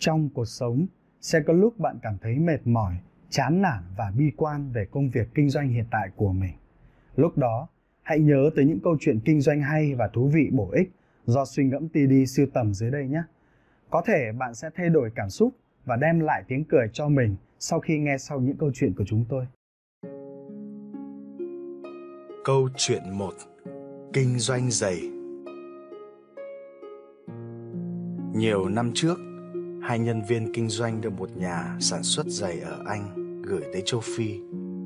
trong cuộc sống sẽ có lúc bạn cảm thấy mệt mỏi chán nản và bi quan về công việc kinh doanh hiện tại của mình lúc đó hãy nhớ tới những câu chuyện kinh doanh hay và thú vị bổ ích do suy ngẫm TD sưu tầm dưới đây nhé. Có thể bạn sẽ thay đổi cảm xúc và đem lại tiếng cười cho mình sau khi nghe sau những câu chuyện của chúng tôi. Câu chuyện 1 Kinh doanh giày Nhiều năm trước, hai nhân viên kinh doanh được một nhà sản xuất giày ở Anh gửi tới châu Phi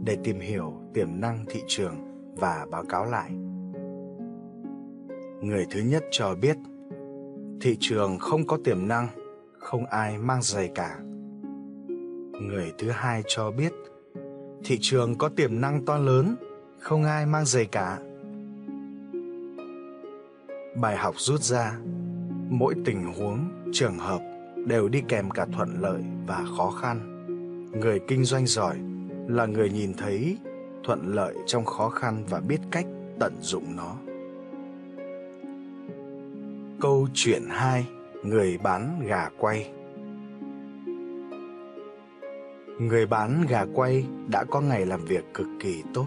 để tìm hiểu tiềm năng thị trường và báo cáo lại. Người thứ nhất cho biết thị trường không có tiềm năng, không ai mang giày cả. Người thứ hai cho biết thị trường có tiềm năng to lớn, không ai mang giày cả. Bài học rút ra, mỗi tình huống, trường hợp đều đi kèm cả thuận lợi và khó khăn. Người kinh doanh giỏi là người nhìn thấy thuận lợi trong khó khăn và biết cách tận dụng nó. Câu chuyện 2: Người bán gà quay. Người bán gà quay đã có ngày làm việc cực kỳ tốt.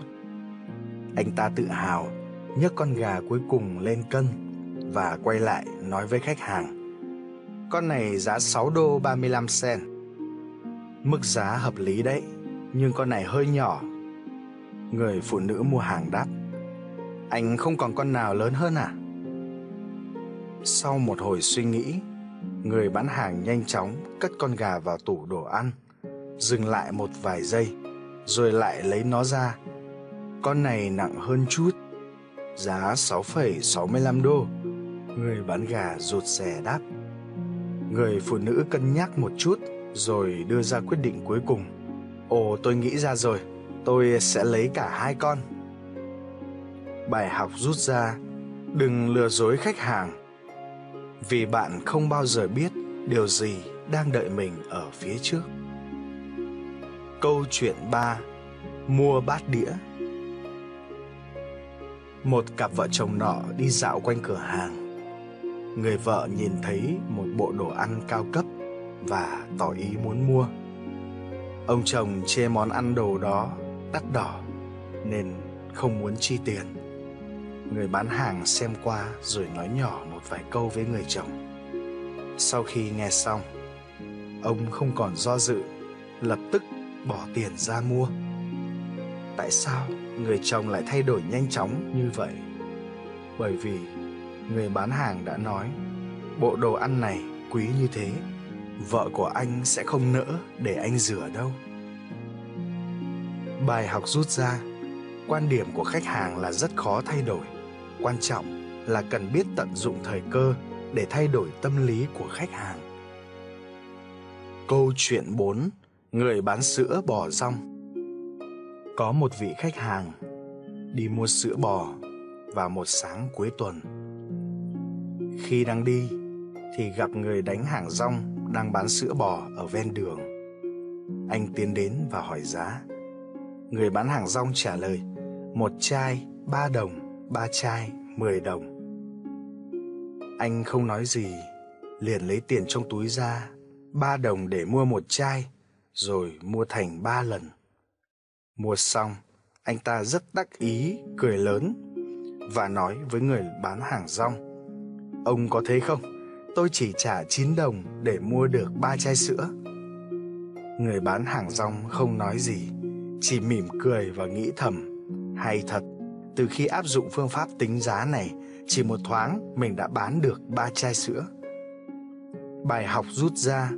Anh ta tự hào nhấc con gà cuối cùng lên cân và quay lại nói với khách hàng. Con này giá 6 đô 35 sen Mức giá hợp lý đấy, nhưng con này hơi nhỏ. Người phụ nữ mua hàng đáp. Anh không còn con nào lớn hơn à? Sau một hồi suy nghĩ, người bán hàng nhanh chóng cất con gà vào tủ đồ ăn, dừng lại một vài giây, rồi lại lấy nó ra. Con này nặng hơn chút, giá 6,65 đô. Người bán gà rụt rè đáp. Người phụ nữ cân nhắc một chút rồi đưa ra quyết định cuối cùng. Ồ, tôi nghĩ ra rồi, tôi sẽ lấy cả hai con. Bài học rút ra, đừng lừa dối khách hàng vì bạn không bao giờ biết điều gì đang đợi mình ở phía trước. Câu chuyện 3: Mua bát đĩa. Một cặp vợ chồng nọ đi dạo quanh cửa hàng. Người vợ nhìn thấy một bộ đồ ăn cao cấp và tỏ ý muốn mua. Ông chồng chê món ăn đồ đó đắt đỏ nên không muốn chi tiền. Người bán hàng xem qua rồi nói nhỏ một vài câu với người chồng. Sau khi nghe xong, ông không còn do dự, lập tức bỏ tiền ra mua. Tại sao người chồng lại thay đổi nhanh chóng như vậy? Bởi vì người bán hàng đã nói, bộ đồ ăn này quý như thế, vợ của anh sẽ không nỡ để anh rửa đâu. Bài học rút ra, quan điểm của khách hàng là rất khó thay đổi. Quan trọng là cần biết tận dụng thời cơ để thay đổi tâm lý của khách hàng. Câu chuyện 4 người bán sữa bò rong. Có một vị khách hàng đi mua sữa bò vào một sáng cuối tuần khi đang đi thì gặp người đánh hàng rong đang bán sữa bò ở ven đường anh tiến đến và hỏi giá người bán hàng rong trả lời một chai ba đồng ba chai 10 đồng. Anh không nói gì, liền lấy tiền trong túi ra, ba đồng để mua một chai, rồi mua thành ba lần. Mua xong, anh ta rất đắc ý, cười lớn và nói với người bán hàng rong. Ông có thấy không? Tôi chỉ trả 9 đồng để mua được ba chai sữa. Người bán hàng rong không nói gì, chỉ mỉm cười và nghĩ thầm, hay thật, từ khi áp dụng phương pháp tính giá này, chỉ một thoáng mình đã bán được ba chai sữa. Bài học rút ra,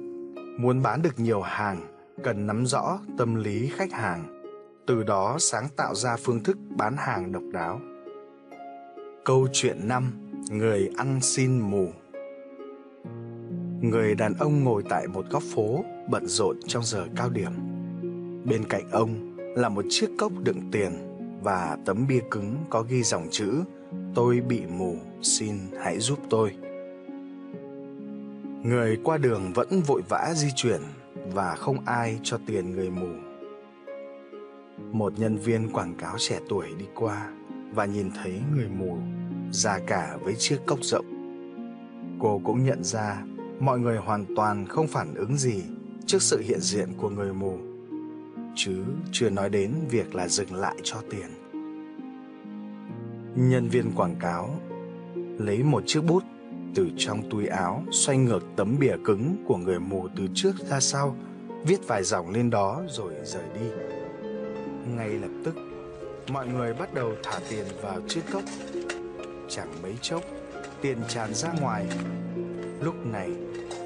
muốn bán được nhiều hàng, cần nắm rõ tâm lý khách hàng, từ đó sáng tạo ra phương thức bán hàng độc đáo. Câu chuyện 5: Người ăn xin mù. Người đàn ông ngồi tại một góc phố bận rộn trong giờ cao điểm. Bên cạnh ông là một chiếc cốc đựng tiền và tấm bia cứng có ghi dòng chữ Tôi bị mù, xin hãy giúp tôi. Người qua đường vẫn vội vã di chuyển và không ai cho tiền người mù. Một nhân viên quảng cáo trẻ tuổi đi qua và nhìn thấy người mù già cả với chiếc cốc rộng. Cô cũng nhận ra mọi người hoàn toàn không phản ứng gì trước sự hiện diện của người mù, chứ chưa nói đến việc là dừng lại cho tiền. Nhân viên quảng cáo lấy một chiếc bút từ trong túi áo xoay ngược tấm bìa cứng của người mù từ trước ra sau, viết vài dòng lên đó rồi rời đi. Ngay lập tức, mọi người bắt đầu thả tiền vào chiếc cốc chẳng mấy chốc, tiền tràn ra ngoài. Lúc này,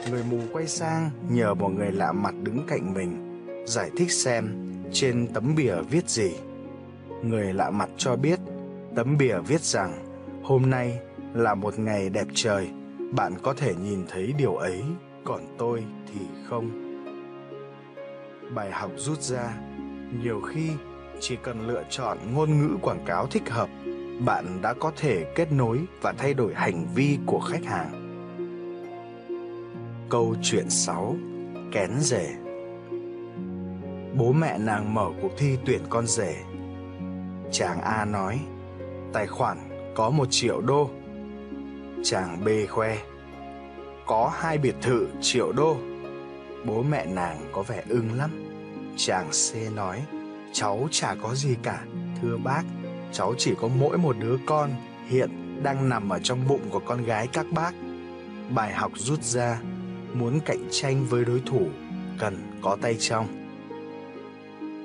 người mù quay sang nhờ một người lạ mặt đứng cạnh mình, giải thích xem trên tấm bìa viết gì. Người lạ mặt cho biết, tấm bìa viết rằng, hôm nay là một ngày đẹp trời, bạn có thể nhìn thấy điều ấy, còn tôi thì không. Bài học rút ra, nhiều khi chỉ cần lựa chọn ngôn ngữ quảng cáo thích hợp bạn đã có thể kết nối và thay đổi hành vi của khách hàng. Câu chuyện 6 kén rể. Bố mẹ nàng mở cuộc thi tuyển con rể. Chàng a nói, tài khoản có một triệu đô. Chàng b khoe, có hai biệt thự triệu đô. Bố mẹ nàng có vẻ ưng lắm. Chàng c nói, cháu chả có gì cả, thưa bác cháu chỉ có mỗi một đứa con hiện đang nằm ở trong bụng của con gái các bác bài học rút ra muốn cạnh tranh với đối thủ cần có tay trong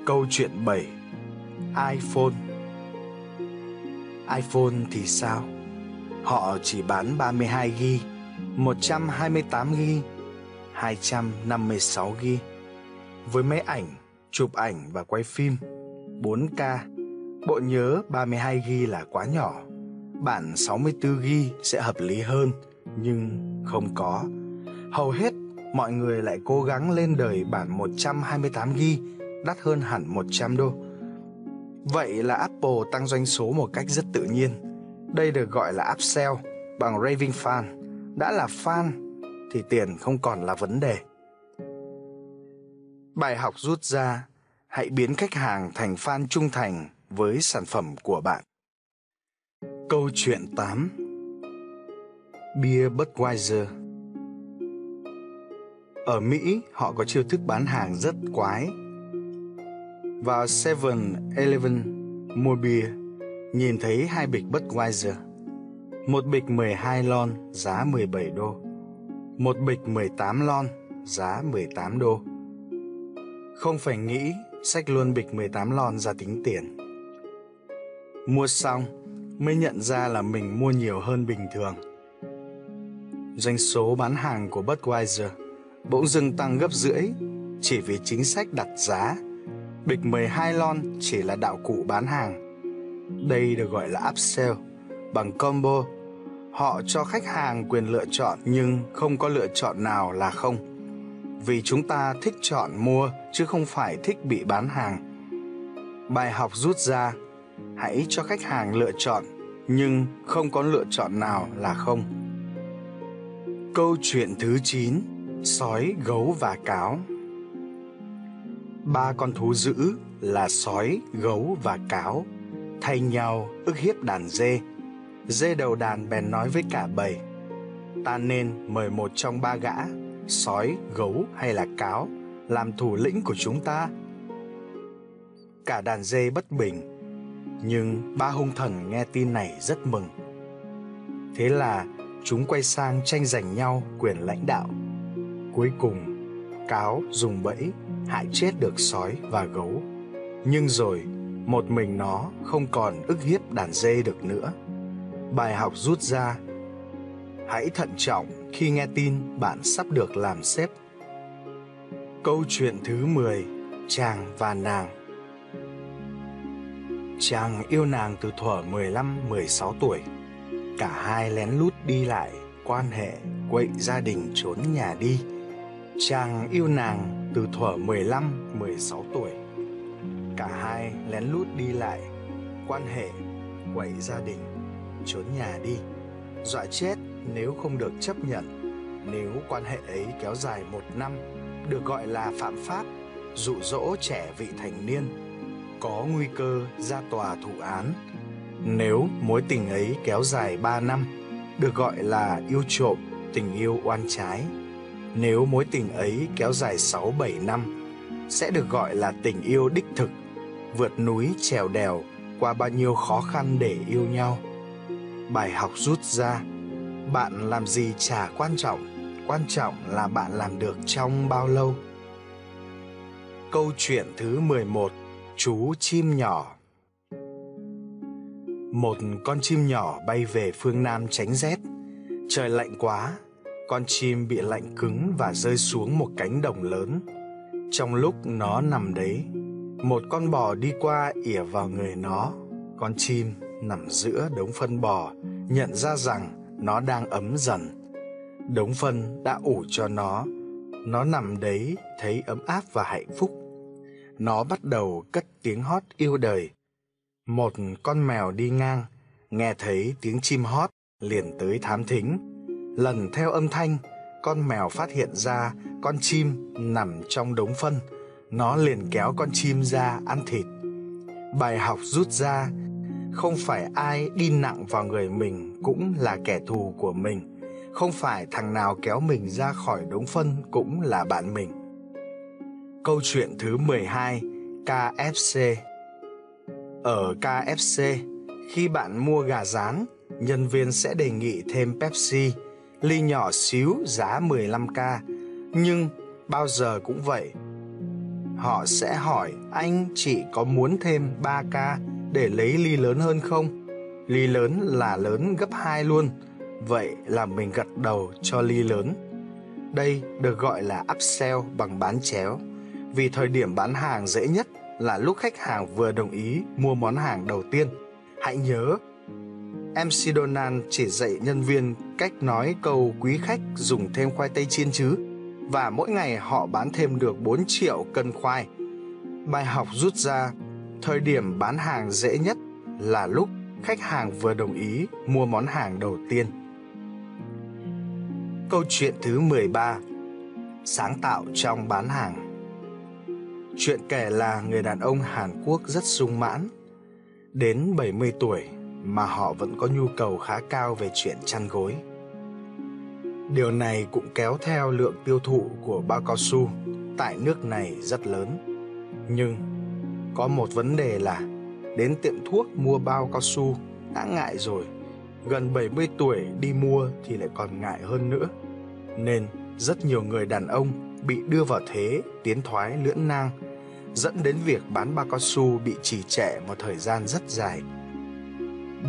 câu chuyện 7 iPhone iPhone thì sao? Họ chỉ bán 32GB, 128GB, 256GB. Với máy ảnh, chụp ảnh và quay phim 4K, bộ nhớ 32GB là quá nhỏ. Bản 64GB sẽ hợp lý hơn, nhưng không có. Hầu hết mọi người lại cố gắng lên đời bản 128GB đắt hơn hẳn 100 đô Vậy là Apple tăng doanh số một cách rất tự nhiên. Đây được gọi là upsell bằng raving fan. Đã là fan thì tiền không còn là vấn đề. Bài học rút ra, hãy biến khách hàng thành fan trung thành với sản phẩm của bạn. Câu chuyện 8 Bia Budweiser Ở Mỹ, họ có chiêu thức bán hàng rất quái vào 7-Eleven mua bia, nhìn thấy hai bịch Budweiser. Một bịch 12 lon giá 17 đô. Một bịch 18 lon giá 18 đô. Không phải nghĩ, sách luôn bịch 18 lon ra tính tiền. Mua xong, mới nhận ra là mình mua nhiều hơn bình thường. Doanh số bán hàng của Budweiser bỗng dưng tăng gấp rưỡi chỉ vì chính sách đặt giá Bịch 12 lon chỉ là đạo cụ bán hàng. Đây được gọi là upsell bằng combo. Họ cho khách hàng quyền lựa chọn nhưng không có lựa chọn nào là không. Vì chúng ta thích chọn mua chứ không phải thích bị bán hàng. Bài học rút ra, hãy cho khách hàng lựa chọn nhưng không có lựa chọn nào là không. Câu chuyện thứ 9: Sói, gấu và cáo ba con thú dữ là sói, gấu và cáo thay nhau ức hiếp đàn dê. Dê đầu đàn bèn nói với cả bầy, ta nên mời một trong ba gã, sói, gấu hay là cáo, làm thủ lĩnh của chúng ta. Cả đàn dê bất bình, nhưng ba hung thần nghe tin này rất mừng. Thế là chúng quay sang tranh giành nhau quyền lãnh đạo. Cuối cùng, cáo dùng bẫy hại chết được sói và gấu nhưng rồi một mình nó không còn ức hiếp đàn dê được nữa bài học rút ra hãy thận trọng khi nghe tin bạn sắp được làm sếp câu chuyện thứ 10 chàng và nàng chàng yêu nàng từ thuở 15-16 tuổi cả hai lén lút đi lại quan hệ quậy gia đình trốn nhà đi chàng yêu nàng từ thuở 15, 16 tuổi. Cả hai lén lút đi lại, quan hệ, quậy gia đình, trốn nhà đi, dọa chết nếu không được chấp nhận. Nếu quan hệ ấy kéo dài một năm, được gọi là phạm pháp, dụ dỗ trẻ vị thành niên, có nguy cơ ra tòa thụ án. Nếu mối tình ấy kéo dài 3 năm, được gọi là yêu trộm, tình yêu oan trái Nếu mối tình ấy kéo dài 6-7 năm, sẽ được gọi là tình yêu đích thực, vượt núi trèo đèo qua bao nhiêu khó khăn để yêu nhau. Bài học rút ra, bạn làm gì chả quan trọng, quan trọng là bạn làm được trong bao lâu. Câu chuyện thứ 11 Chú chim nhỏ Một con chim nhỏ bay về phương Nam tránh rét. Trời lạnh quá, con chim bị lạnh cứng và rơi xuống một cánh đồng lớn. Trong lúc nó nằm đấy, một con bò đi qua ỉa vào người nó. Con chim nằm giữa đống phân bò, nhận ra rằng nó đang ấm dần. Đống phân đã ủ cho nó, nó nằm đấy thấy ấm áp và hạnh phúc nó bắt đầu cất tiếng hót yêu đời. Một con mèo đi ngang, nghe thấy tiếng chim hót, liền tới thám thính. Lần theo âm thanh, con mèo phát hiện ra con chim nằm trong đống phân. Nó liền kéo con chim ra ăn thịt. Bài học rút ra, không phải ai đi nặng vào người mình cũng là kẻ thù của mình. Không phải thằng nào kéo mình ra khỏi đống phân cũng là bạn mình. Câu chuyện thứ 12 KFC Ở KFC, khi bạn mua gà rán, nhân viên sẽ đề nghị thêm Pepsi, ly nhỏ xíu giá 15k, nhưng bao giờ cũng vậy. Họ sẽ hỏi anh chị có muốn thêm 3k để lấy ly lớn hơn không? Ly lớn là lớn gấp 2 luôn, vậy là mình gật đầu cho ly lớn. Đây được gọi là upsell bằng bán chéo vì thời điểm bán hàng dễ nhất là lúc khách hàng vừa đồng ý mua món hàng đầu tiên. Hãy nhớ, MC Donald chỉ dạy nhân viên cách nói câu quý khách dùng thêm khoai tây chiên chứ và mỗi ngày họ bán thêm được 4 triệu cân khoai. Bài học rút ra, thời điểm bán hàng dễ nhất là lúc khách hàng vừa đồng ý mua món hàng đầu tiên. Câu chuyện thứ 13 Sáng tạo trong bán hàng Chuyện kể là người đàn ông Hàn Quốc rất sung mãn. Đến 70 tuổi mà họ vẫn có nhu cầu khá cao về chuyện chăn gối. Điều này cũng kéo theo lượng tiêu thụ của bao cao su tại nước này rất lớn. Nhưng có một vấn đề là đến tiệm thuốc mua bao cao su đã ngại rồi. Gần 70 tuổi đi mua thì lại còn ngại hơn nữa. Nên rất nhiều người đàn ông bị đưa vào thế, tiến thoái lưỡng nang dẫn đến việc bán bao cao su bị trì trệ một thời gian rất dài.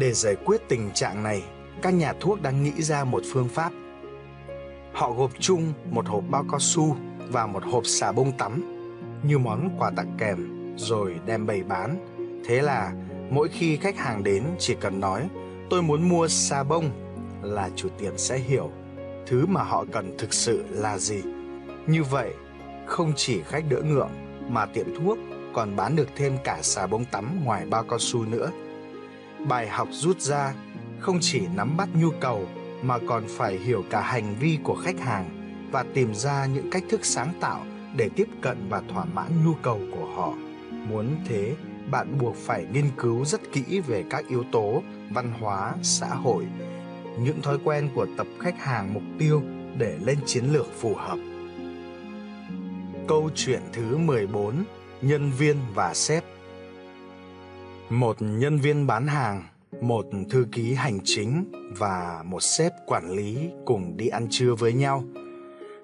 Để giải quyết tình trạng này, các nhà thuốc đang nghĩ ra một phương pháp. Họ gộp chung một hộp bao cao su và một hộp xà bông tắm như món quà tặng kèm rồi đem bày bán. Thế là mỗi khi khách hàng đến chỉ cần nói tôi muốn mua xà bông là chủ tiệm sẽ hiểu thứ mà họ cần thực sự là gì. Như vậy, không chỉ khách đỡ ngượng mà tiệm thuốc còn bán được thêm cả xà bông tắm ngoài bao cao su nữa. Bài học rút ra không chỉ nắm bắt nhu cầu mà còn phải hiểu cả hành vi của khách hàng và tìm ra những cách thức sáng tạo để tiếp cận và thỏa mãn nhu cầu của họ. Muốn thế, bạn buộc phải nghiên cứu rất kỹ về các yếu tố văn hóa, xã hội, những thói quen của tập khách hàng mục tiêu để lên chiến lược phù hợp. Câu chuyện thứ 14: Nhân viên và sếp. Một nhân viên bán hàng, một thư ký hành chính và một sếp quản lý cùng đi ăn trưa với nhau.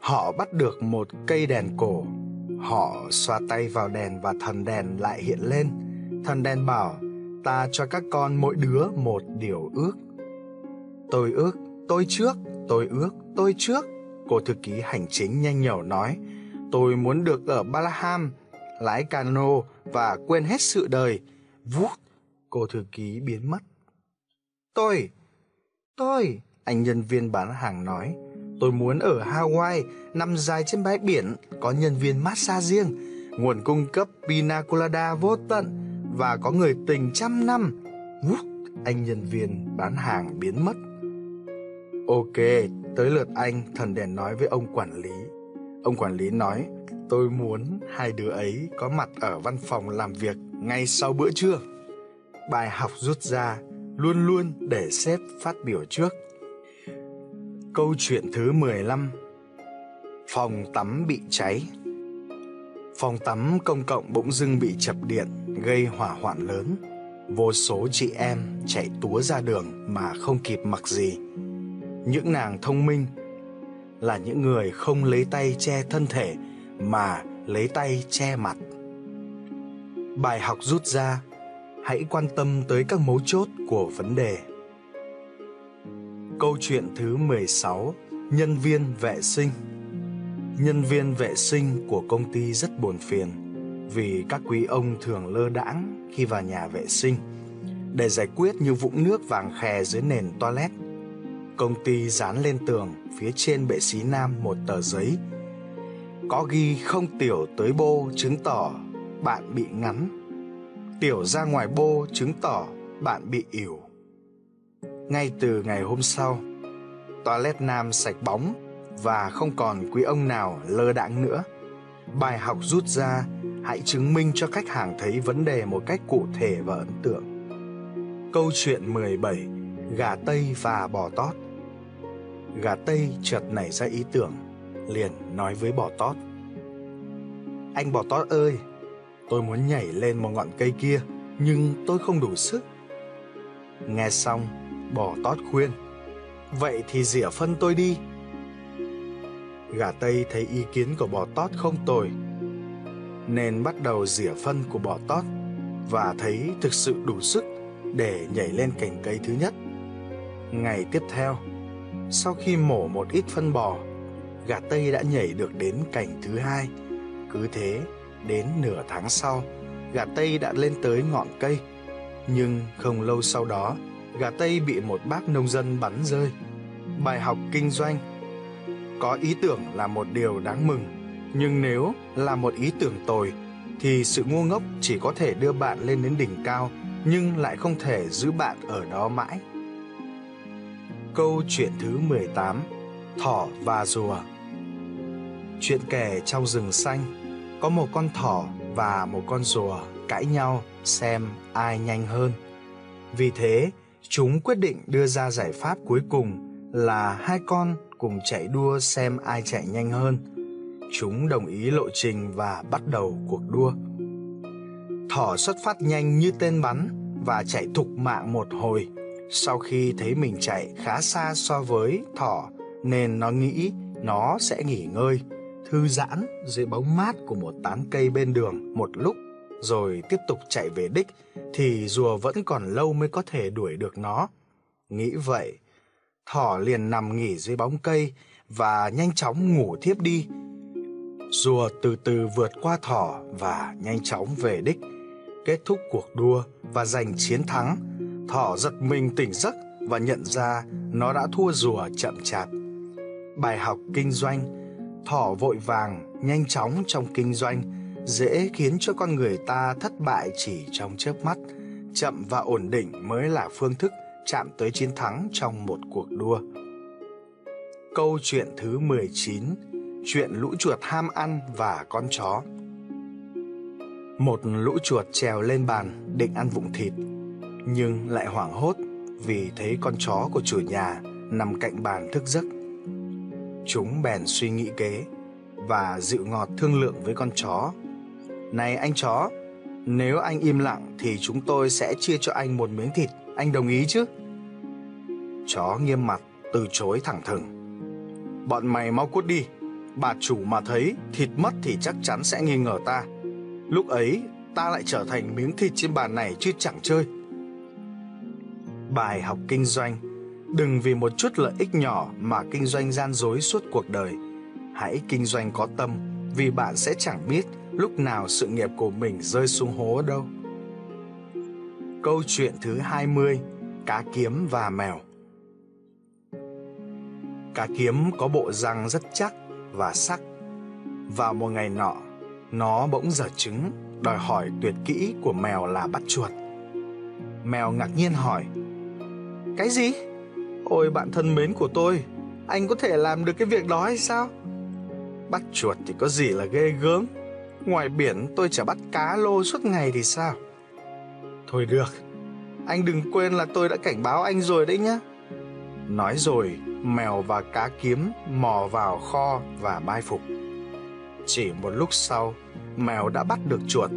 Họ bắt được một cây đèn cổ. Họ xoa tay vào đèn và thần đèn lại hiện lên. Thần đèn bảo: "Ta cho các con mỗi đứa một điều ước." Tôi ước, tôi trước, tôi ước, tôi trước. Cô thư ký hành chính nhanh nhẩu nói Tôi muốn được ở Balaham, lái cano và quên hết sự đời. Vút, cô thư ký biến mất. Tôi, tôi, anh nhân viên bán hàng nói. Tôi muốn ở Hawaii, nằm dài trên bãi biển, có nhân viên massage riêng, nguồn cung cấp pina colada vô tận và có người tình trăm năm. Vút, anh nhân viên bán hàng biến mất. Ok, tới lượt anh, thần đèn nói với ông quản lý. Ông quản lý nói, tôi muốn hai đứa ấy có mặt ở văn phòng làm việc ngay sau bữa trưa. Bài học rút ra, luôn luôn để sếp phát biểu trước. Câu chuyện thứ 15 Phòng tắm bị cháy Phòng tắm công cộng bỗng dưng bị chập điện gây hỏa hoạn lớn. Vô số chị em chạy túa ra đường mà không kịp mặc gì. Những nàng thông minh là những người không lấy tay che thân thể mà lấy tay che mặt. Bài học rút ra, hãy quan tâm tới các mấu chốt của vấn đề. Câu chuyện thứ 16, nhân viên vệ sinh. Nhân viên vệ sinh của công ty rất buồn phiền vì các quý ông thường lơ đãng khi vào nhà vệ sinh để giải quyết như vũng nước vàng khè dưới nền toilet. Công ty dán lên tường phía trên bệ xí nam một tờ giấy. Có ghi không tiểu tới bô chứng tỏ bạn bị ngắn. Tiểu ra ngoài bô chứng tỏ bạn bị ỉu. Ngay từ ngày hôm sau, toilet nam sạch bóng và không còn quý ông nào lơ đãng nữa. Bài học rút ra hãy chứng minh cho khách hàng thấy vấn đề một cách cụ thể và ấn tượng. Câu chuyện 17 gà tây và bò tót gà tây chợt nảy ra ý tưởng, liền nói với bò tót. Anh bò tót ơi, tôi muốn nhảy lên một ngọn cây kia, nhưng tôi không đủ sức. Nghe xong, bò tót khuyên, vậy thì rỉa phân tôi đi. Gà tây thấy ý kiến của bò tót không tồi, nên bắt đầu rỉa phân của bò tót và thấy thực sự đủ sức để nhảy lên cành cây thứ nhất. Ngày tiếp theo sau khi mổ một ít phân bò, gà tây đã nhảy được đến cành thứ hai. Cứ thế, đến nửa tháng sau, gà tây đã lên tới ngọn cây. Nhưng không lâu sau đó, gà tây bị một bác nông dân bắn rơi. Bài học kinh doanh. Có ý tưởng là một điều đáng mừng, nhưng nếu là một ý tưởng tồi, thì sự ngu ngốc chỉ có thể đưa bạn lên đến đỉnh cao, nhưng lại không thể giữ bạn ở đó mãi. Câu chuyện thứ 18 Thỏ và rùa Chuyện kể trong rừng xanh Có một con thỏ và một con rùa cãi nhau xem ai nhanh hơn. Vì thế, chúng quyết định đưa ra giải pháp cuối cùng là hai con cùng chạy đua xem ai chạy nhanh hơn. Chúng đồng ý lộ trình và bắt đầu cuộc đua. Thỏ xuất phát nhanh như tên bắn và chạy thục mạng một hồi. Sau khi thấy mình chạy khá xa so với thỏ nên nó nghĩ nó sẽ nghỉ ngơi, thư giãn dưới bóng mát của một tán cây bên đường một lúc rồi tiếp tục chạy về đích thì rùa vẫn còn lâu mới có thể đuổi được nó. Nghĩ vậy, thỏ liền nằm nghỉ dưới bóng cây và nhanh chóng ngủ thiếp đi. Rùa từ từ vượt qua thỏ và nhanh chóng về đích, kết thúc cuộc đua và giành chiến thắng. Thỏ giật mình tỉnh giấc và nhận ra nó đã thua rùa chậm chạp. Bài học kinh doanh, thỏ vội vàng, nhanh chóng trong kinh doanh dễ khiến cho con người ta thất bại chỉ trong chớp mắt. Chậm và ổn định mới là phương thức chạm tới chiến thắng trong một cuộc đua. Câu chuyện thứ 19 Chuyện lũ chuột ham ăn và con chó Một lũ chuột trèo lên bàn định ăn vụng thịt nhưng lại hoảng hốt vì thấy con chó của chủ nhà nằm cạnh bàn thức giấc Chúng bèn suy nghĩ kế và dịu ngọt thương lượng với con chó này anh chó, nếu anh im lặng thì chúng tôi sẽ chia cho anh một miếng thịt, anh đồng ý chứ? Chó nghiêm mặt, từ chối thẳng thừng. Bọn mày mau cút đi, bà chủ mà thấy thịt mất thì chắc chắn sẽ nghi ngờ ta. Lúc ấy ta lại trở thành miếng thịt trên bàn này chứ chẳng chơi. Bài học kinh doanh Đừng vì một chút lợi ích nhỏ mà kinh doanh gian dối suốt cuộc đời. Hãy kinh doanh có tâm vì bạn sẽ chẳng biết lúc nào sự nghiệp của mình rơi xuống hố đâu. Câu chuyện thứ 20 Cá kiếm và mèo Cá kiếm có bộ răng rất chắc và sắc. Vào một ngày nọ, nó bỗng dở trứng đòi hỏi tuyệt kỹ của mèo là bắt chuột. Mèo ngạc nhiên hỏi cái gì? Ôi bạn thân mến của tôi, anh có thể làm được cái việc đó hay sao? Bắt chuột thì có gì là ghê gớm Ngoài biển tôi chả bắt cá lô suốt ngày thì sao Thôi được Anh đừng quên là tôi đã cảnh báo anh rồi đấy nhá Nói rồi mèo và cá kiếm mò vào kho và mai phục. Chỉ một lúc sau, mèo đã bắt được chuột.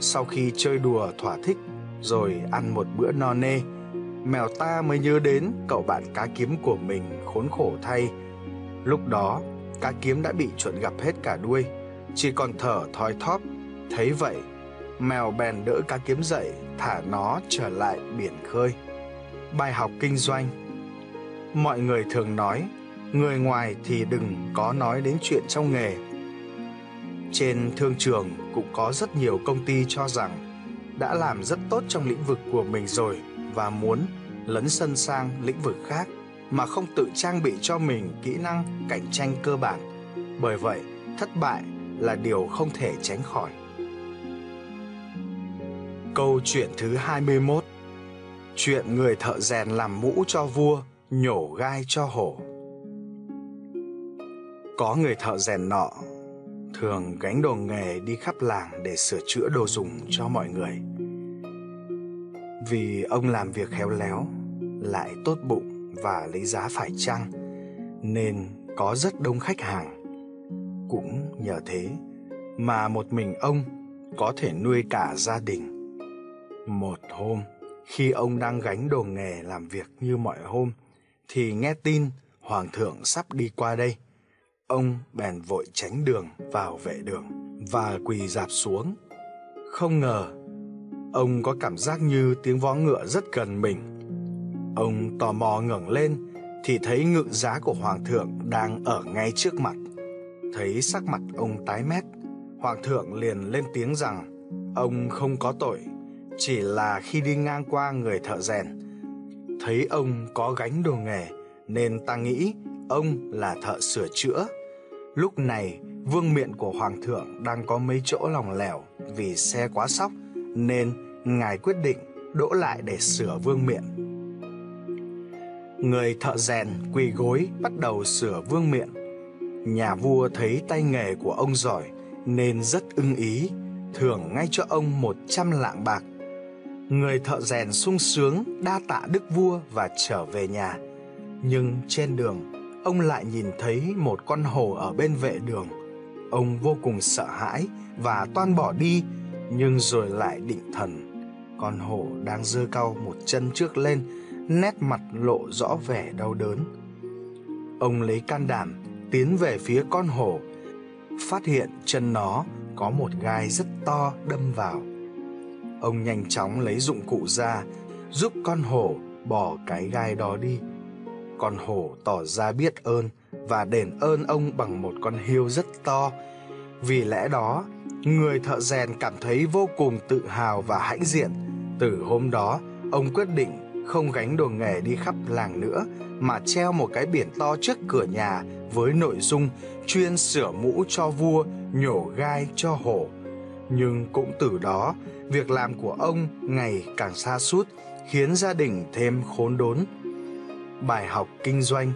Sau khi chơi đùa thỏa thích rồi ăn một bữa no nê, mèo ta mới nhớ đến cậu bạn cá kiếm của mình khốn khổ thay. Lúc đó, cá kiếm đã bị chuẩn gặp hết cả đuôi, chỉ còn thở thoi thóp. Thấy vậy, mèo bèn đỡ cá kiếm dậy, thả nó trở lại biển khơi. Bài học kinh doanh Mọi người thường nói, người ngoài thì đừng có nói đến chuyện trong nghề. Trên thương trường cũng có rất nhiều công ty cho rằng đã làm rất tốt trong lĩnh vực của mình rồi và muốn lấn sân sang lĩnh vực khác mà không tự trang bị cho mình kỹ năng cạnh tranh cơ bản. Bởi vậy, thất bại là điều không thể tránh khỏi. Câu chuyện thứ 21 Chuyện người thợ rèn làm mũ cho vua, nhổ gai cho hổ. Có người thợ rèn nọ thường gánh đồ nghề đi khắp làng để sửa chữa đồ dùng cho mọi người. Vì ông làm việc khéo léo, lại tốt bụng và lấy giá phải chăng, nên có rất đông khách hàng. Cũng nhờ thế mà một mình ông có thể nuôi cả gia đình. Một hôm, khi ông đang gánh đồ nghề làm việc như mọi hôm, thì nghe tin hoàng thượng sắp đi qua đây. Ông bèn vội tránh đường vào vệ đường và quỳ dạp xuống. Không ngờ, ông có cảm giác như tiếng vó ngựa rất gần mình. Ông tò mò ngẩng lên thì thấy ngự giá của hoàng thượng đang ở ngay trước mặt. Thấy sắc mặt ông tái mét, hoàng thượng liền lên tiếng rằng ông không có tội, chỉ là khi đi ngang qua người thợ rèn, thấy ông có gánh đồ nghề nên ta nghĩ ông là thợ sửa chữa. Lúc này, vương miện của hoàng thượng đang có mấy chỗ lòng lẻo vì xe quá sóc nên ngài quyết định đỗ lại để sửa vương miện. Người thợ rèn quỳ gối bắt đầu sửa vương miện. Nhà vua thấy tay nghề của ông giỏi nên rất ưng ý, thưởng ngay cho ông một trăm lạng bạc. Người thợ rèn sung sướng đa tạ đức vua và trở về nhà. Nhưng trên đường, ông lại nhìn thấy một con hổ ở bên vệ đường. Ông vô cùng sợ hãi và toan bỏ đi, nhưng rồi lại định thần. Con hổ đang giơ cao một chân trước lên, nét mặt lộ rõ vẻ đau đớn. Ông lấy can đảm tiến về phía con hổ, phát hiện chân nó có một gai rất to đâm vào. Ông nhanh chóng lấy dụng cụ ra, giúp con hổ bỏ cái gai đó đi. Con hổ tỏ ra biết ơn và đền ơn ông bằng một con hiêu rất to. Vì lẽ đó, người thợ rèn cảm thấy vô cùng tự hào và hãnh diện. Từ hôm đó, ông quyết định không gánh đồ nghề đi khắp làng nữa mà treo một cái biển to trước cửa nhà với nội dung chuyên sửa mũ cho vua, nhổ gai cho hổ. Nhưng cũng từ đó, việc làm của ông ngày càng xa sút khiến gia đình thêm khốn đốn. Bài học kinh doanh,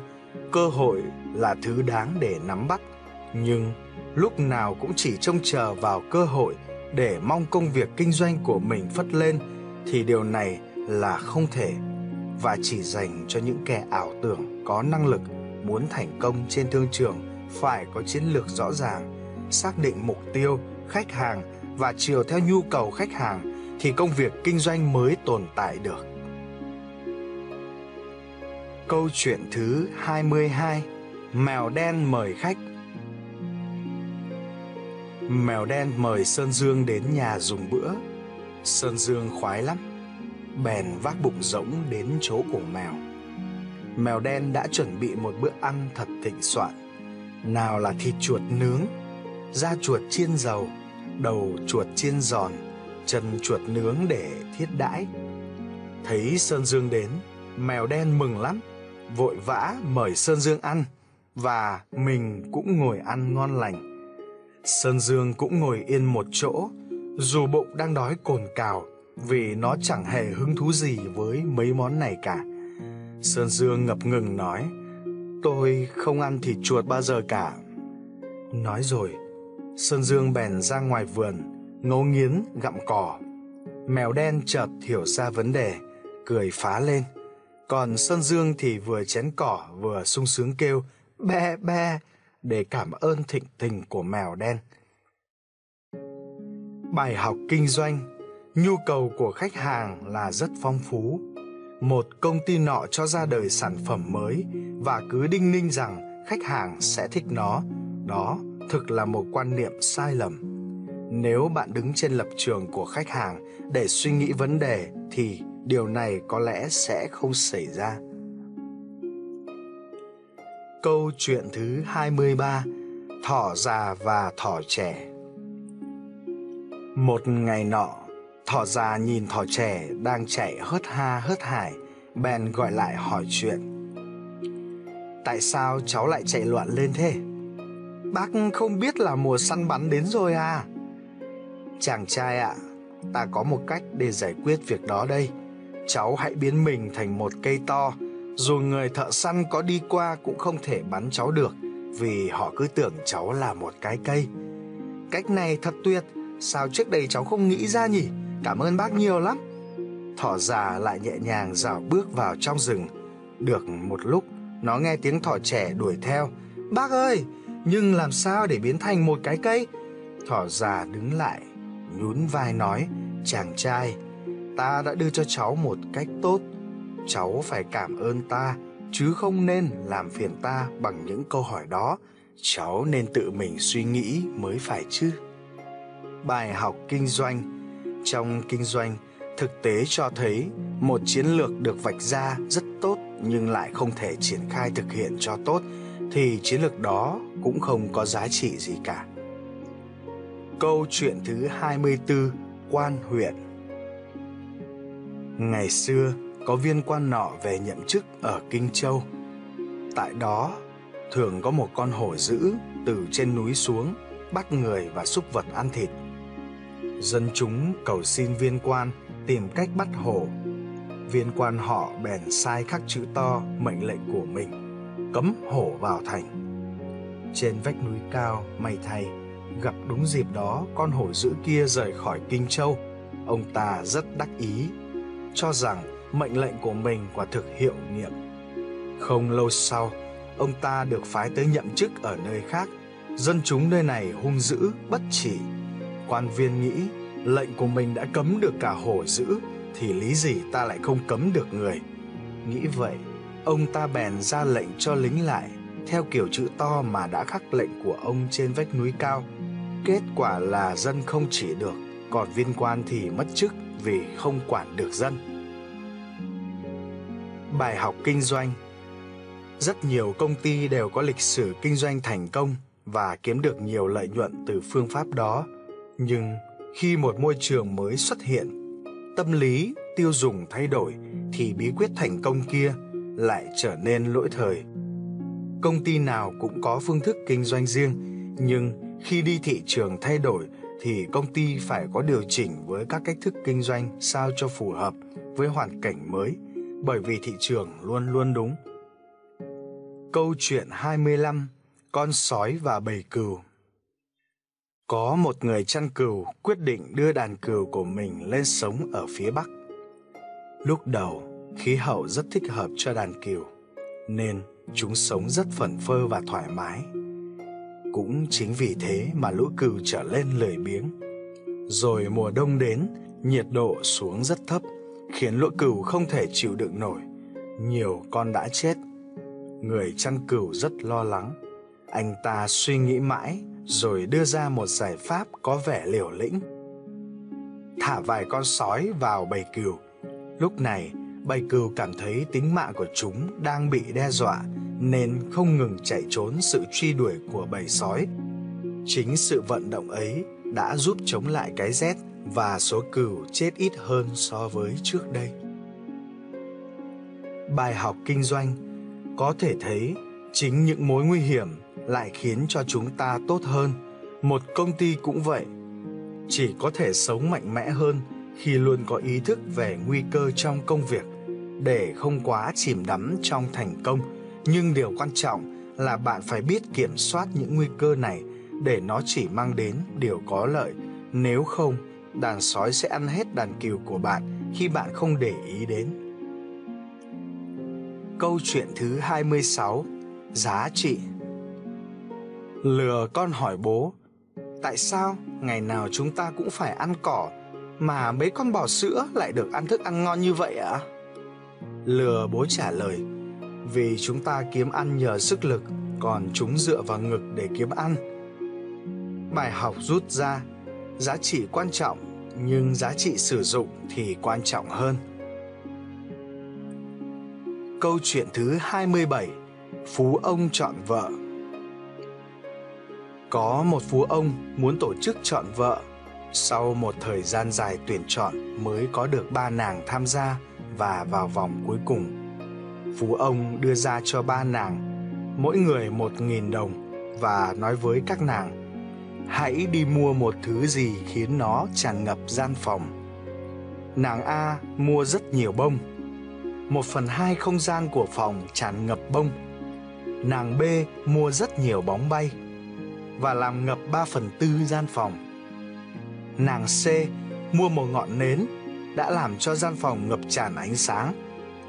cơ hội là thứ đáng để nắm bắt, nhưng lúc nào cũng chỉ trông chờ vào cơ hội để mong công việc kinh doanh của mình phất lên thì điều này là không thể và chỉ dành cho những kẻ ảo tưởng có năng lực muốn thành công trên thương trường phải có chiến lược rõ ràng, xác định mục tiêu, khách hàng và chiều theo nhu cầu khách hàng thì công việc kinh doanh mới tồn tại được. Câu chuyện thứ 22 Mèo đen mời khách. Mèo đen mời Sơn Dương đến nhà dùng bữa. Sơn Dương khoái lắm, Bèn vác bụng rỗng đến chỗ của mèo. Mèo đen đã chuẩn bị một bữa ăn thật thịnh soạn. Nào là thịt chuột nướng, Da chuột chiên dầu, Đầu chuột chiên giòn, Chân chuột nướng để thiết đãi. Thấy Sơn Dương đến, Mèo đen mừng lắm. Vội vã mời Sơn Dương ăn, Và mình cũng ngồi ăn ngon lành. Sơn Dương cũng ngồi yên một chỗ, Dù bụng đang đói cồn cào Vì nó chẳng hề hứng thú gì với mấy món này cả. Sơn Dương ngập ngừng nói, Tôi không ăn thịt chuột bao giờ cả. Nói rồi, Sơn Dương bèn ra ngoài vườn, Ngấu nghiến gặm cỏ. Mèo đen chợt hiểu ra vấn đề, Cười phá lên. Còn Sơn Dương thì vừa chén cỏ vừa sung sướng kêu be be để cảm ơn thịnh tình của mèo đen. Bài học kinh doanh, nhu cầu của khách hàng là rất phong phú. Một công ty nọ cho ra đời sản phẩm mới và cứ đinh ninh rằng khách hàng sẽ thích nó. Đó thực là một quan niệm sai lầm. Nếu bạn đứng trên lập trường của khách hàng để suy nghĩ vấn đề thì điều này có lẽ sẽ không xảy ra. Câu chuyện thứ 23: Thỏ già và thỏ trẻ. Một ngày nọ, thỏ già nhìn thỏ trẻ đang chạy hớt ha hớt hải, bèn gọi lại hỏi chuyện. Tại sao cháu lại chạy loạn lên thế? Bác không biết là mùa săn bắn đến rồi à? Chàng trai ạ, à, ta có một cách để giải quyết việc đó đây. Cháu hãy biến mình thành một cây to, dù người thợ săn có đi qua cũng không thể bắn cháu được, vì họ cứ tưởng cháu là một cái cây. Cách này thật tuyệt, sao trước đây cháu không nghĩ ra nhỉ? Cảm ơn bác nhiều lắm. Thỏ già lại nhẹ nhàng dạo bước vào trong rừng. Được một lúc, nó nghe tiếng thỏ trẻ đuổi theo. Bác ơi, nhưng làm sao để biến thành một cái cây? Thỏ già đứng lại, nhún vai nói, chàng trai, ta đã đưa cho cháu một cách tốt. Cháu phải cảm ơn ta, chứ không nên làm phiền ta bằng những câu hỏi đó. Cháu nên tự mình suy nghĩ mới phải chứ. Bài học kinh doanh Trong kinh doanh, thực tế cho thấy một chiến lược được vạch ra rất tốt nhưng lại không thể triển khai thực hiện cho tốt thì chiến lược đó cũng không có giá trị gì cả. Câu chuyện thứ 24 Quan huyện Ngày xưa, có viên quan nọ về nhậm chức ở Kinh Châu. Tại đó, thường có một con hổ dữ từ trên núi xuống, bắt người và súc vật ăn thịt. Dân chúng cầu xin viên quan tìm cách bắt hổ. Viên quan họ bèn sai khắc chữ to mệnh lệnh của mình, cấm hổ vào thành. Trên vách núi cao, may thay, gặp đúng dịp đó con hổ dữ kia rời khỏi Kinh Châu. Ông ta rất đắc ý, cho rằng mệnh lệnh của mình quả thực hiệu nghiệm. Không lâu sau, ông ta được phái tới nhậm chức ở nơi khác. Dân chúng nơi này hung dữ, bất chỉ. Quan viên nghĩ lệnh của mình đã cấm được cả hổ dữ thì lý gì ta lại không cấm được người. Nghĩ vậy, ông ta bèn ra lệnh cho lính lại theo kiểu chữ to mà đã khắc lệnh của ông trên vách núi cao. Kết quả là dân không chỉ được, còn viên quan thì mất chức vì không quản được dân. Bài học kinh doanh Rất nhiều công ty đều có lịch sử kinh doanh thành công và kiếm được nhiều lợi nhuận từ phương pháp đó. Nhưng khi một môi trường mới xuất hiện, tâm lý tiêu dùng thay đổi thì bí quyết thành công kia lại trở nên lỗi thời. Công ty nào cũng có phương thức kinh doanh riêng, nhưng khi đi thị trường thay đổi thì công ty phải có điều chỉnh với các cách thức kinh doanh sao cho phù hợp với hoàn cảnh mới bởi vì thị trường luôn luôn đúng. Câu chuyện 25 Con sói và bầy cừu Có một người chăn cừu quyết định đưa đàn cừu của mình lên sống ở phía Bắc. Lúc đầu, khí hậu rất thích hợp cho đàn cừu, nên chúng sống rất phẩn phơ và thoải mái. Cũng chính vì thế mà lũ cừu trở lên lười biếng. Rồi mùa đông đến, nhiệt độ xuống rất thấp – khiến lũ cừu không thể chịu đựng nổi. Nhiều con đã chết. Người chăn cừu rất lo lắng. Anh ta suy nghĩ mãi rồi đưa ra một giải pháp có vẻ liều lĩnh. Thả vài con sói vào bầy cừu. Lúc này, bầy cừu cảm thấy tính mạng của chúng đang bị đe dọa nên không ngừng chạy trốn sự truy đuổi của bầy sói. Chính sự vận động ấy đã giúp chống lại cái rét và số cừu chết ít hơn so với trước đây. Bài học kinh doanh có thể thấy chính những mối nguy hiểm lại khiến cho chúng ta tốt hơn. Một công ty cũng vậy, chỉ có thể sống mạnh mẽ hơn khi luôn có ý thức về nguy cơ trong công việc để không quá chìm đắm trong thành công, nhưng điều quan trọng là bạn phải biết kiểm soát những nguy cơ này để nó chỉ mang đến điều có lợi, nếu không đàn sói sẽ ăn hết đàn cừu của bạn khi bạn không để ý đến. Câu chuyện thứ 26 Giá trị Lừa con hỏi bố Tại sao ngày nào chúng ta cũng phải ăn cỏ Mà mấy con bò sữa lại được ăn thức ăn ngon như vậy ạ? À? Lừa bố trả lời vì chúng ta kiếm ăn nhờ sức lực, Còn chúng dựa vào ngực để kiếm ăn. Bài học rút ra, Giá trị quan trọng, Nhưng giá trị sử dụng thì quan trọng hơn. Câu chuyện thứ 27 Phú ông chọn vợ. Có một phú ông muốn tổ chức chọn vợ. Sau một thời gian dài tuyển chọn mới có được ba nàng tham gia và vào vòng cuối cùng. Phú ông đưa ra cho ba nàng, mỗi người một nghìn đồng và nói với các nàng hãy đi mua một thứ gì khiến nó tràn ngập gian phòng. Nàng A mua rất nhiều bông. Một phần hai không gian của phòng tràn ngập bông. Nàng B mua rất nhiều bóng bay và làm ngập ba phần tư gian phòng. Nàng C mua một ngọn nến đã làm cho gian phòng ngập tràn ánh sáng.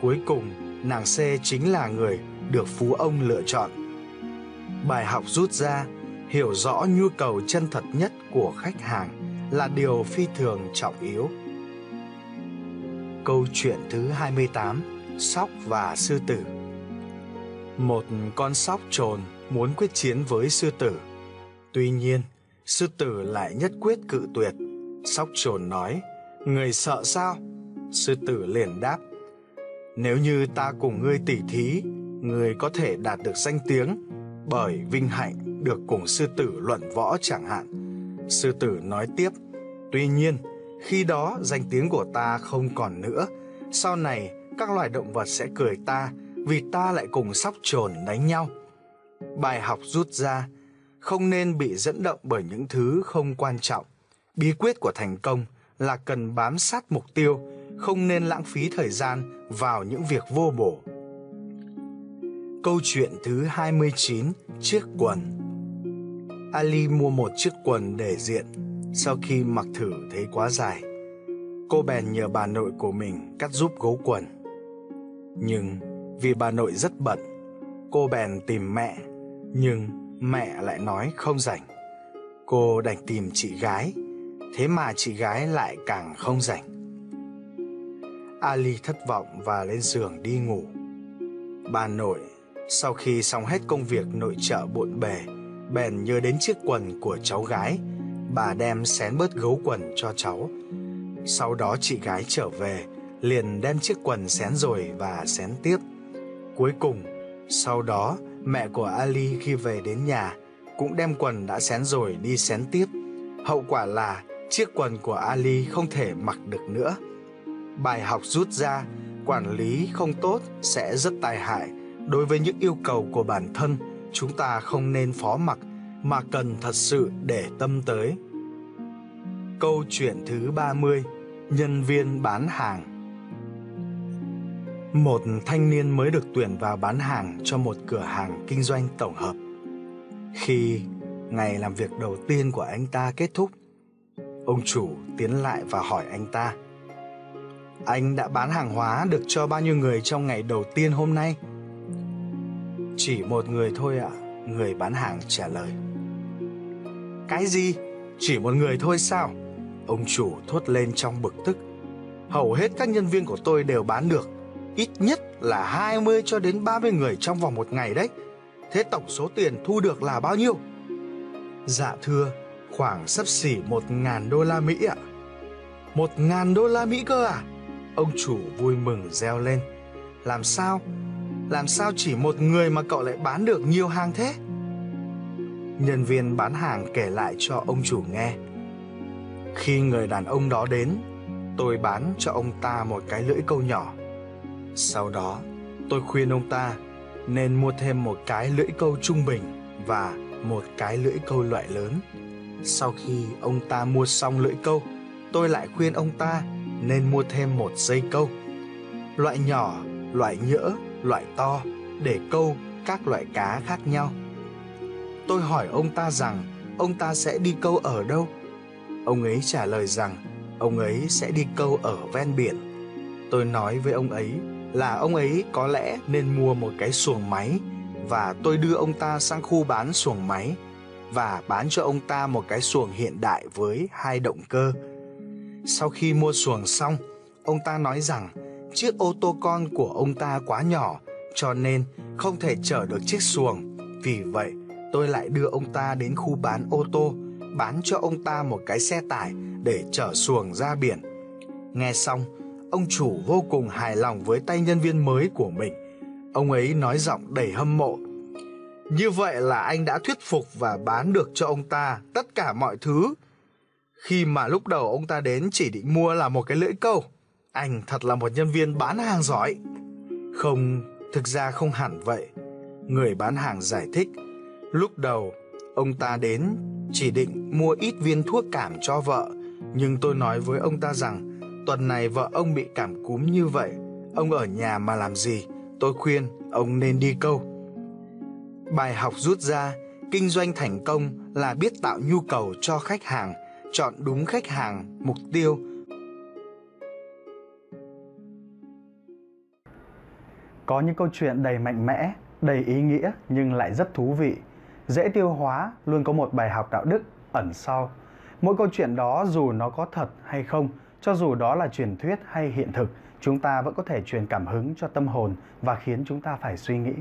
Cuối cùng, nàng C chính là người được phú ông lựa chọn. Bài học rút ra, hiểu rõ nhu cầu chân thật nhất của khách hàng là điều phi thường trọng yếu. Câu chuyện thứ 28: Sóc và sư tử. Một con sóc trồn muốn quyết chiến với sư tử. Tuy nhiên, sư tử lại nhất quyết cự tuyệt. Sóc trồn nói: Người sợ sao? Sư tử liền đáp nếu như ta cùng ngươi tỉ thí Ngươi có thể đạt được danh tiếng Bởi vinh hạnh được cùng sư tử luận võ chẳng hạn. Sư tử nói tiếp Tuy nhiên khi đó danh tiếng của ta không còn nữa Sau này các loài động vật sẽ cười ta Vì ta lại cùng sóc trồn đánh nhau. Bài học rút ra Không nên bị dẫn động bởi những thứ không quan trọng. Bí quyết của thành công – là cần bám sát mục tiêu, không nên lãng phí thời gian vào những việc vô bổ. Câu chuyện thứ 29, chiếc quần. Ali mua một chiếc quần để diện, sau khi mặc thử thấy quá dài. Cô bèn nhờ bà nội của mình cắt giúp gấu quần. Nhưng vì bà nội rất bận, cô bèn tìm mẹ, nhưng mẹ lại nói không rảnh. Cô đành tìm chị gái thế mà chị gái lại càng không rảnh. Ali thất vọng và lên giường đi ngủ. Bà nội, sau khi xong hết công việc nội trợ bộn bề, bèn nhớ đến chiếc quần của cháu gái. Bà đem xén bớt gấu quần cho cháu. Sau đó chị gái trở về, liền đem chiếc quần xén rồi và xén tiếp. Cuối cùng, sau đó mẹ của Ali khi về đến nhà cũng đem quần đã xén rồi đi xén tiếp. Hậu quả là chiếc quần của Ali không thể mặc được nữa. Bài học rút ra, quản lý không tốt sẽ rất tai hại. Đối với những yêu cầu của bản thân, chúng ta không nên phó mặc mà cần thật sự để tâm tới. Câu chuyện thứ 30: Nhân viên bán hàng. Một thanh niên mới được tuyển vào bán hàng cho một cửa hàng kinh doanh tổng hợp. Khi ngày làm việc đầu tiên của anh ta kết thúc, Ông chủ tiến lại và hỏi anh ta anh đã bán hàng hóa được cho bao nhiêu người trong ngày đầu tiên hôm nay? Chỉ một người thôi ạ, à, người bán hàng trả lời Cái gì? Chỉ một người thôi sao? Ông chủ thốt lên trong bực tức Hầu hết các nhân viên của tôi đều bán được Ít nhất là 20 cho đến 30 người trong vòng một ngày đấy Thế tổng số tiền thu được là bao nhiêu? Dạ thưa, khoảng sấp xỉ một ngàn đô la Mỹ ạ. Một ngàn đô la Mỹ cơ à? Ông chủ vui mừng reo lên. Làm sao? Làm sao chỉ một người mà cậu lại bán được nhiều hàng thế? Nhân viên bán hàng kể lại cho ông chủ nghe. Khi người đàn ông đó đến, tôi bán cho ông ta một cái lưỡi câu nhỏ. Sau đó, tôi khuyên ông ta nên mua thêm một cái lưỡi câu trung bình và một cái lưỡi câu loại lớn sau khi ông ta mua xong lưỡi câu, tôi lại khuyên ông ta nên mua thêm một dây câu. Loại nhỏ, loại nhỡ, loại to để câu các loại cá khác nhau. Tôi hỏi ông ta rằng ông ta sẽ đi câu ở đâu? Ông ấy trả lời rằng ông ấy sẽ đi câu ở ven biển. Tôi nói với ông ấy là ông ấy có lẽ nên mua một cái xuồng máy và tôi đưa ông ta sang khu bán xuồng máy và bán cho ông ta một cái xuồng hiện đại với hai động cơ. Sau khi mua xuồng xong, ông ta nói rằng chiếc ô tô con của ông ta quá nhỏ cho nên không thể chở được chiếc xuồng. Vì vậy, tôi lại đưa ông ta đến khu bán ô tô, bán cho ông ta một cái xe tải để chở xuồng ra biển. Nghe xong, ông chủ vô cùng hài lòng với tay nhân viên mới của mình. Ông ấy nói giọng đầy hâm mộ. Như vậy là anh đã thuyết phục và bán được cho ông ta tất cả mọi thứ. Khi mà lúc đầu ông ta đến chỉ định mua là một cái lưỡi câu. Anh thật là một nhân viên bán hàng giỏi. Không, thực ra không hẳn vậy. Người bán hàng giải thích. Lúc đầu, ông ta đến chỉ định mua ít viên thuốc cảm cho vợ. Nhưng tôi nói với ông ta rằng tuần này vợ ông bị cảm cúm như vậy. Ông ở nhà mà làm gì? Tôi khuyên ông nên đi câu. Bài học rút ra, kinh doanh thành công là biết tạo nhu cầu cho khách hàng, chọn đúng khách hàng, mục tiêu. Có những câu chuyện đầy mạnh mẽ, đầy ý nghĩa nhưng lại rất thú vị, dễ tiêu hóa, luôn có một bài học đạo đức ẩn sau. Mỗi câu chuyện đó dù nó có thật hay không, cho dù đó là truyền thuyết hay hiện thực, chúng ta vẫn có thể truyền cảm hứng cho tâm hồn và khiến chúng ta phải suy nghĩ